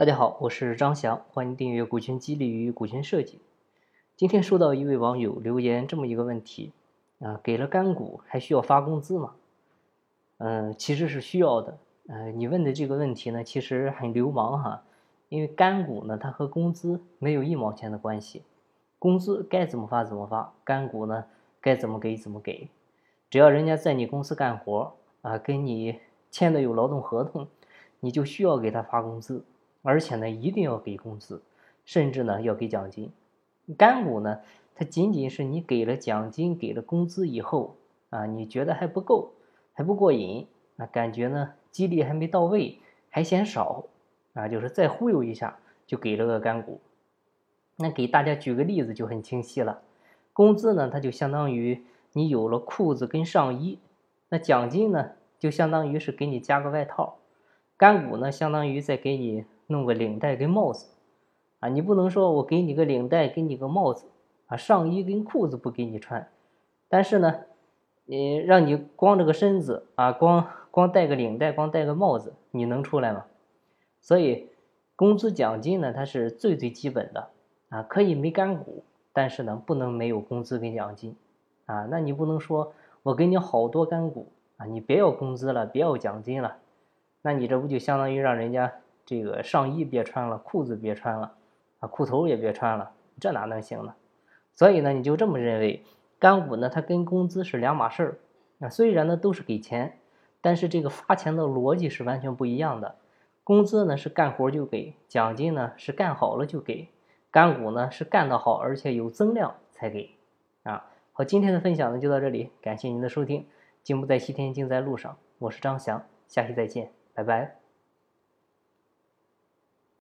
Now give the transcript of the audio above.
大家好，我是张翔，欢迎订阅《股权激励与股权设计》。今天收到一位网友留言这么一个问题啊，给了干股还需要发工资吗？嗯，其实是需要的。呃，你问的这个问题呢，其实很流氓哈，因为干股呢，它和工资没有一毛钱的关系，工资该怎么发怎么发，干股呢该怎么给怎么给，只要人家在你公司干活啊，跟你签的有劳动合同，你就需要给他发工资。而且呢，一定要给工资，甚至呢要给奖金。干股呢，它仅仅是你给了奖金、给了工资以后啊，你觉得还不够，还不过瘾啊，感觉呢激励还没到位，还嫌少啊，就是再忽悠一下就给了个干股。那给大家举个例子就很清晰了，工资呢，它就相当于你有了裤子跟上衣，那奖金呢，就相当于是给你加个外套，干股呢，相当于再给你。弄个领带跟帽子，啊，你不能说我给你个领带，给你个帽子，啊，上衣跟裤子不给你穿，但是呢，你让你光着个身子啊，光光戴个领带，光戴个帽子，你能出来吗？所以，工资奖金呢，它是最最基本的，啊，可以没干股，但是呢，不能没有工资跟奖金，啊，那你不能说我给你好多干股，啊，你别要工资了，别要奖金了，那你这不就相当于让人家。这个上衣别穿了，裤子别穿了，啊，裤头也别穿了，这哪能行呢？所以呢，你就这么认为，干股呢，它跟工资是两码事儿。啊，虽然呢都是给钱，但是这个发钱的逻辑是完全不一样的。工资呢是干活就给，奖金呢是干好了就给，干股呢是干得好而且有增量才给。啊，好，今天的分享呢就到这里，感谢您的收听。进不在西天，尽在路上。我是张翔，下期再见，拜拜。